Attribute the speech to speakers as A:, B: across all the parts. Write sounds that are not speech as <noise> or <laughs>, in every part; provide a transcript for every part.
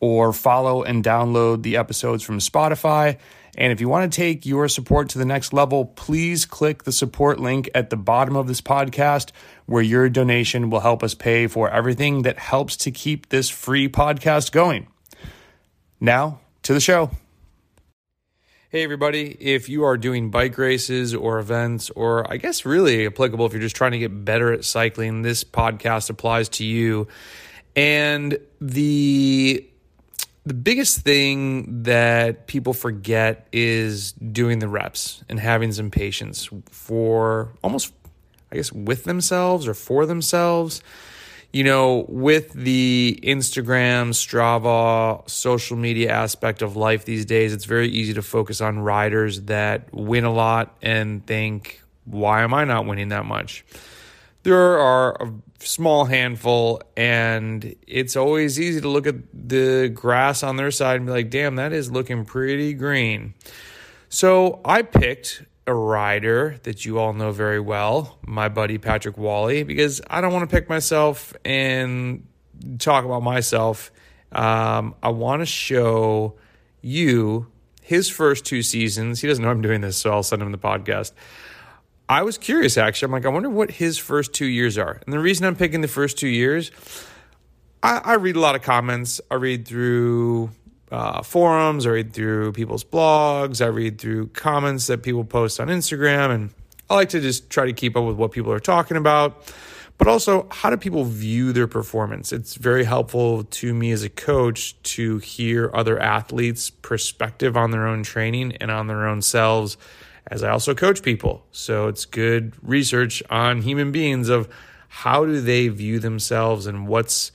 A: or follow and download the episodes from Spotify. And if you want to take your support to the next level, please click the support link at the bottom of this podcast, where your donation will help us pay for everything that helps to keep this free podcast going. Now to the show. Hey, everybody. If you are doing bike races or events, or I guess really applicable if you're just trying to get better at cycling, this podcast applies to you. And the the biggest thing that people forget is doing the reps and having some patience for almost, I guess, with themselves or for themselves. You know, with the Instagram, Strava, social media aspect of life these days, it's very easy to focus on riders that win a lot and think, why am I not winning that much? There are small handful, and it's always easy to look at the grass on their side and be like, damn, that is looking pretty green. So I picked a rider that you all know very well, my buddy Patrick Wally, because I don't want to pick myself and talk about myself. Um, I want to show you his first two seasons. He doesn't know I'm doing this, so I'll send him the podcast. I was curious actually. I'm like, I wonder what his first two years are. And the reason I'm picking the first two years, I, I read a lot of comments. I read through uh, forums, I read through people's blogs, I read through comments that people post on Instagram. And I like to just try to keep up with what people are talking about. But also, how do people view their performance? It's very helpful to me as a coach to hear other athletes' perspective on their own training and on their own selves as I also coach people. So it's good research on human beings of how do they view themselves and what's,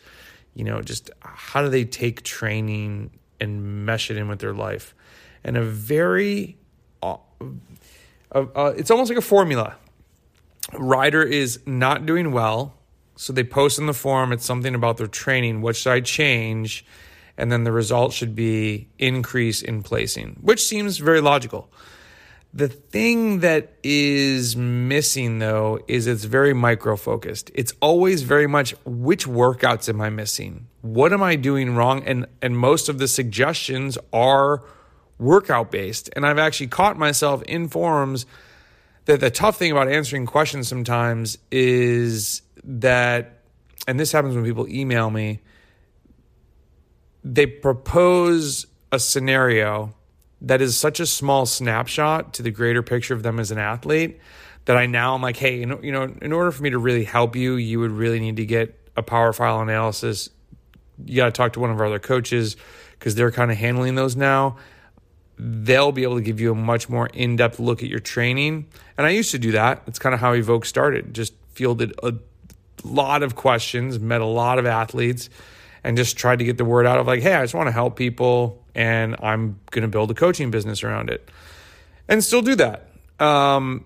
A: you know, just how do they take training and mesh it in with their life. And a very, uh, uh, it's almost like a formula. Rider is not doing well. So they post in the forum, it's something about their training. What should I change? And then the result should be increase in placing, which seems very logical. The thing that is missing though is it's very micro focused. It's always very much which workouts am I missing? What am I doing wrong? And and most of the suggestions are workout based. And I've actually caught myself in forums that the tough thing about answering questions sometimes is that and this happens when people email me they propose a scenario that is such a small snapshot to the greater picture of them as an athlete that I now I'm like, hey, you know, you know, in order for me to really help you, you would really need to get a power file analysis. You got to talk to one of our other coaches because they're kind of handling those now. They'll be able to give you a much more in depth look at your training. And I used to do that. It's kind of how Evoq started. Just fielded a lot of questions, met a lot of athletes, and just tried to get the word out of like, hey, I just want to help people and I'm going to build a coaching business around it and still do that. Um,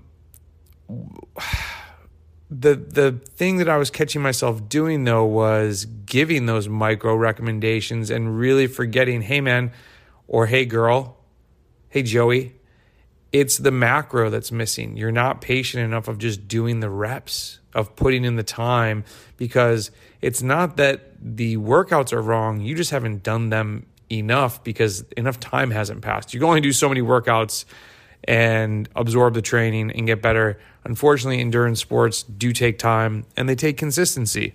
A: <sighs> the the thing that I was catching myself doing though was giving those micro recommendations and really forgetting, hey man, or hey girl, hey Joey, it's the macro that's missing. You're not patient enough of just doing the reps, of putting in the time because it's not that the workouts are wrong, you just haven't done them enough because enough time hasn't passed. You can only do so many workouts and absorb the training and get better. Unfortunately, endurance sports do take time and they take consistency.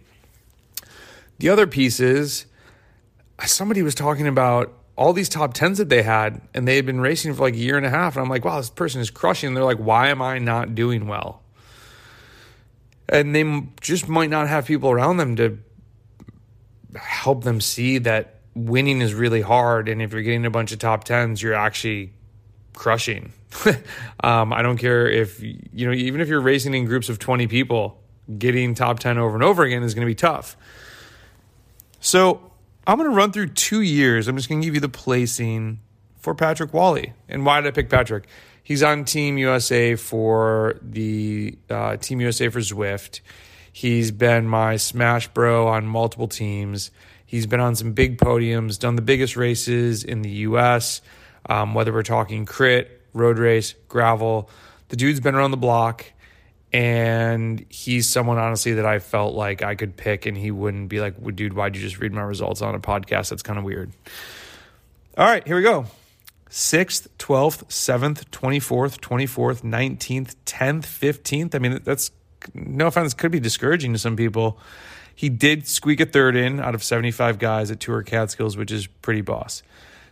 A: The other piece is somebody was talking about all these top 10s that they had and they had been racing for like a year and a half. And I'm like, wow, this person is crushing. And they're like, why am I not doing well? And they just might not have people around them to help them see that winning is really hard. And if you're getting a bunch of top tens, you're actually crushing. <laughs> um, I don't care if, you know, even if you're racing in groups of 20 people, getting top 10 over and over again is going to be tough. So I'm going to run through two years. I'm just going to give you the placing for Patrick Wally. And why did I pick Patrick? He's on Team USA for the uh, Team USA for Zwift. He's been my smash bro on multiple teams. He's been on some big podiums, done the biggest races in the US, um, whether we're talking crit, road race, gravel. The dude's been around the block, and he's someone, honestly, that I felt like I could pick, and he wouldn't be like, dude, why'd you just read my results on a podcast? That's kind of weird. All right, here we go. 6th, 12th, 7th, 24th, 24th, 19th, 10th, 15th. I mean, that's no offense, could be discouraging to some people. He did squeak a third in out of 75 guys at Tour Catskills, which is pretty boss.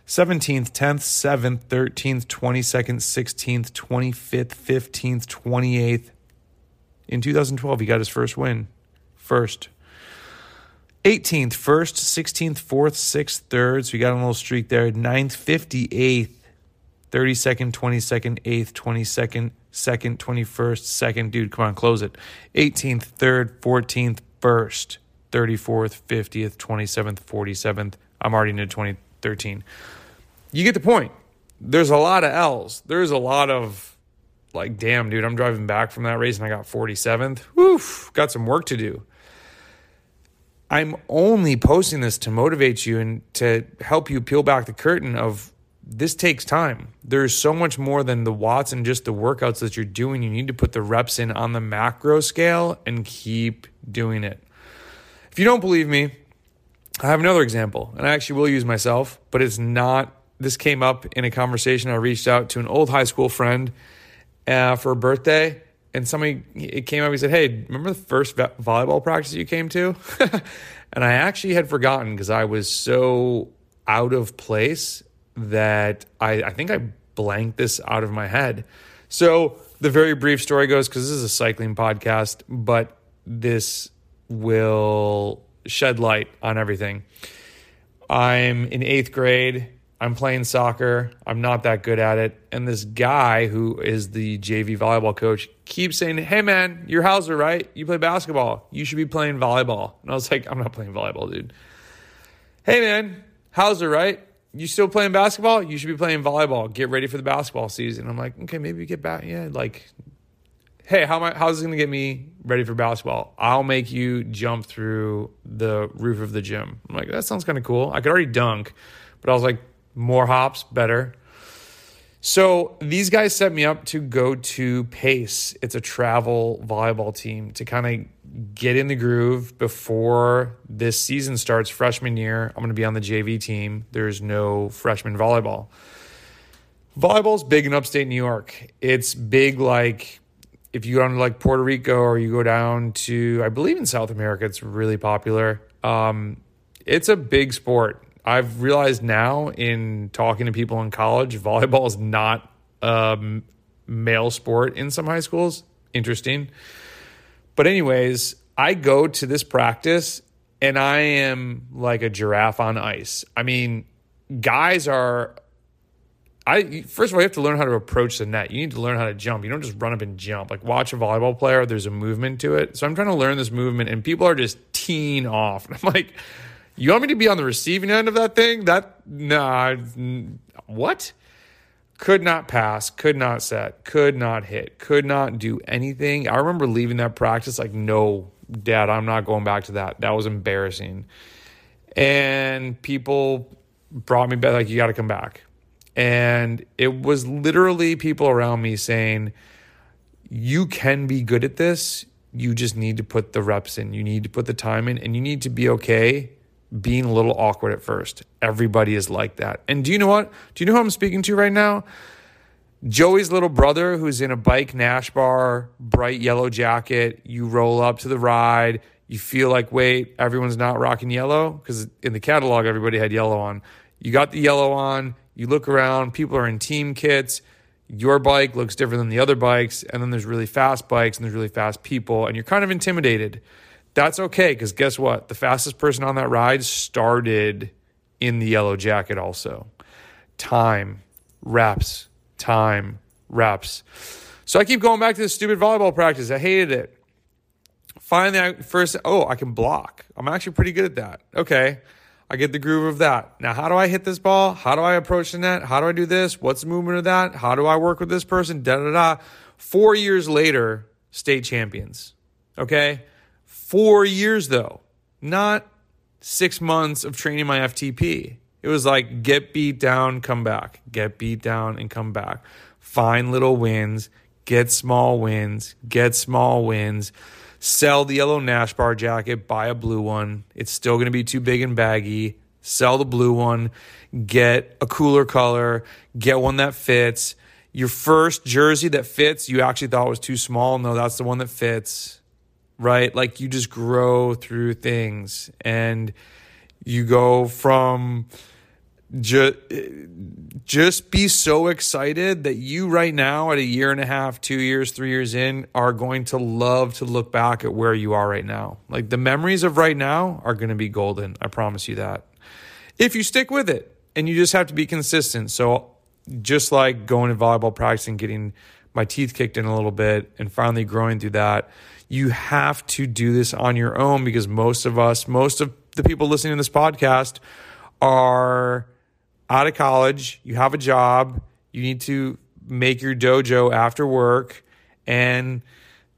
A: 17th, 10th, 7th, 13th, 22nd, 16th, 25th, 15th, 28th. In 2012, he got his first win. First. 18th, 1st, 16th, 4th, 6th, 3rd. So we got a little streak there. 9th, 58th, 32nd, 22nd, 8th, 22nd, 2nd, 21st, 2nd. Dude, come on, close it. 18th, 3rd, 14th, 1st, 34th, 50th, 27th, 47th. I'm already into 2013. You get the point. There's a lot of L's. There's a lot of like, damn, dude, I'm driving back from that race and I got 47th. Woof, got some work to do. I'm only posting this to motivate you and to help you peel back the curtain of this takes time. There's so much more than the watts and just the workouts that you're doing. You need to put the reps in on the macro scale and keep doing it. If you don't believe me, I have another example, and I actually will use myself, but it's not. This came up in a conversation. I reached out to an old high school friend uh, for a birthday, and somebody it came up. And he said, "Hey, remember the first volleyball practice you came to?" <laughs> and I actually had forgotten because I was so out of place that I, I think I blanked this out of my head. So the very brief story goes because this is a cycling podcast, but this will shed light on everything. I'm in eighth grade. I'm playing soccer. I'm not that good at it. And this guy who is the JV volleyball coach keeps saying, Hey man, you're Hauser, right? You play basketball. You should be playing volleyball. And I was like, I'm not playing volleyball, dude. Hey man, Hauser, right? You still playing basketball? You should be playing volleyball. Get ready for the basketball season. I'm like, okay, maybe get back. Yeah, like, hey, how am I, how's this going to get me ready for basketball? I'll make you jump through the roof of the gym. I'm like, that sounds kind of cool. I could already dunk, but I was like, more hops, better. So these guys set me up to go to Pace. It's a travel volleyball team to kind of get in the groove before this season starts freshman year. I'm going to be on the JV team. There's no freshman volleyball. Volleyball's big in upstate New York. It's big like if you go down to like Puerto Rico or you go down to I believe in South America, it's really popular. Um, it's a big sport. I've realized now in talking to people in college, volleyball is not a male sport in some high schools. Interesting. But, anyways, I go to this practice and I am like a giraffe on ice. I mean, guys are. I first of all, you have to learn how to approach the net. You need to learn how to jump. You don't just run up and jump. Like watch a volleyball player. There's a movement to it. So I'm trying to learn this movement, and people are just teeing off. <laughs> And I'm like, you want me to be on the receiving end of that thing? That nah, what? Could not pass, could not set, could not hit, could not do anything. I remember leaving that practice like, no, dad, I'm not going back to that. That was embarrassing. And people brought me back, like, you got to come back. And it was literally people around me saying, you can be good at this. You just need to put the reps in. You need to put the time in, and you need to be okay being a little awkward at first. Everybody is like that. And do you know what? Do you know who I'm speaking to right now? Joey's little brother, who's in a bike Nashbar, bright yellow jacket. You roll up to the ride. You feel like, wait, everyone's not rocking yellow because in the catalog, everybody had yellow on. You got the yellow on. You look around, people are in team kits. your bike looks different than the other bikes, and then there's really fast bikes and there's really fast people, and you're kind of intimidated. That's okay because guess what? The fastest person on that ride started in the yellow jacket, also. Time, reps, time, reps. So I keep going back to this stupid volleyball practice. I hated it. Finally, I first, oh, I can block. I'm actually pretty good at that. Okay. I get the groove of that. Now, how do I hit this ball? How do I approach the net? How do I do this? What's the movement of that? How do I work with this person? Da da da. Four years later, state champions. Okay. Four years though, not six months of training my FTP. It was like get beat down, come back, get beat down, and come back. Find little wins, get small wins, get small wins sell the yellow Nashbar jacket, buy a blue one. It's still going to be too big and baggy. Sell the blue one, get a cooler color, get one that fits. Your first jersey that fits, you actually thought was too small. No, that's the one that fits, right? Like you just grow through things and you go from just just be so excited that you right now at a year and a half, 2 years, 3 years in are going to love to look back at where you are right now. Like the memories of right now are going to be golden. I promise you that. If you stick with it and you just have to be consistent. So just like going to volleyball practice and getting my teeth kicked in a little bit and finally growing through that, you have to do this on your own because most of us, most of the people listening to this podcast are out of college, you have a job, you need to make your dojo after work. And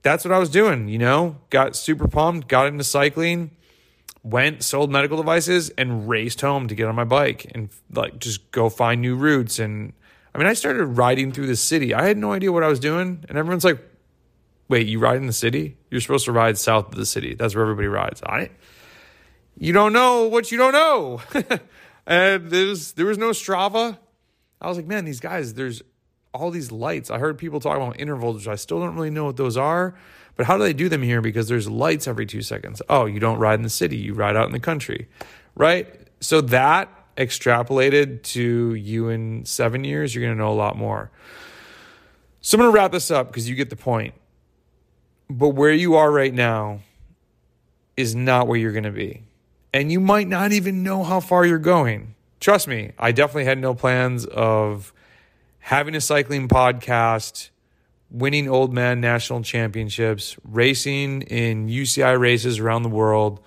A: that's what I was doing, you know, got super pumped, got into cycling, went, sold medical devices, and raced home to get on my bike and like just go find new routes. And I mean, I started riding through the city. I had no idea what I was doing. And everyone's like, wait, you ride in the city? You're supposed to ride south of the city. That's where everybody rides. I, you don't know what you don't know. <laughs> and there was there was no Strava. I was like, man, these guys, there's all these lights. I heard people talk about intervals, which I still don't really know what those are. But how do they do them here? Because there's lights every two seconds. Oh, you don't ride in the city, you ride out in the country, right? So that extrapolated to you in seven years, you're going to know a lot more. So I'm going to wrap this up because you get the point. But where you are right now is not where you're going to be and you might not even know how far you're going. Trust me, I definitely had no plans of having a cycling podcast, winning old man national championships, racing in UCI races around the world.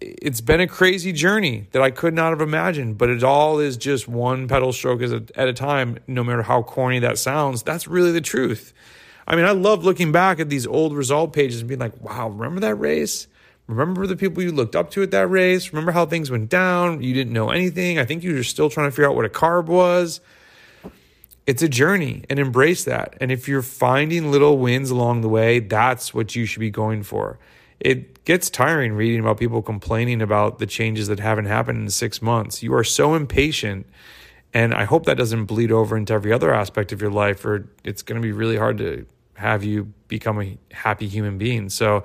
A: It's been a crazy journey that I could not have imagined, but it all is just one pedal stroke at a time, no matter how corny that sounds. That's really the truth. I mean, I love looking back at these old result pages and being like, wow, remember that race? Remember the people you looked up to at that race? Remember how things went down? You didn't know anything. I think you were still trying to figure out what a carb was. It's a journey and embrace that. And if you're finding little wins along the way, that's what you should be going for. It gets tiring reading about people complaining about the changes that haven't happened in six months. You are so impatient. And I hope that doesn't bleed over into every other aspect of your life, or it's going to be really hard to have you become a happy human being. So,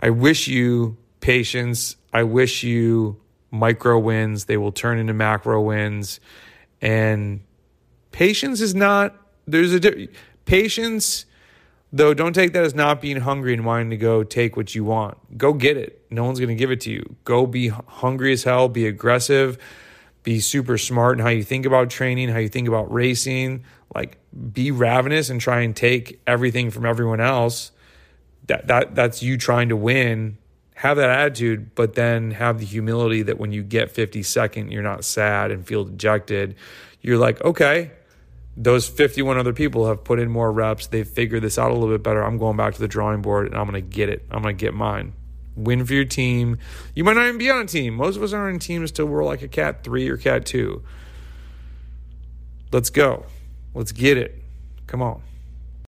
A: I wish you patience. I wish you micro wins. They will turn into macro wins. And patience is not, there's a, patience, though, don't take that as not being hungry and wanting to go take what you want. Go get it. No one's going to give it to you. Go be hungry as hell, be aggressive, be super smart in how you think about training, how you think about racing. Like, be ravenous and try and take everything from everyone else. That that that's you trying to win. Have that attitude but then have the humility that when you get 52nd you're not sad and feel dejected. You're like okay those 51 other people have put in more reps. They've figured this out a little bit better. I'm going back to the drawing board and i'm going to get it. I'm going to get mine win for your team. You might not even be on a team. Most of us aren't in teams till we're like a cat 3 or cat 2 let's go. Let's get it. Come on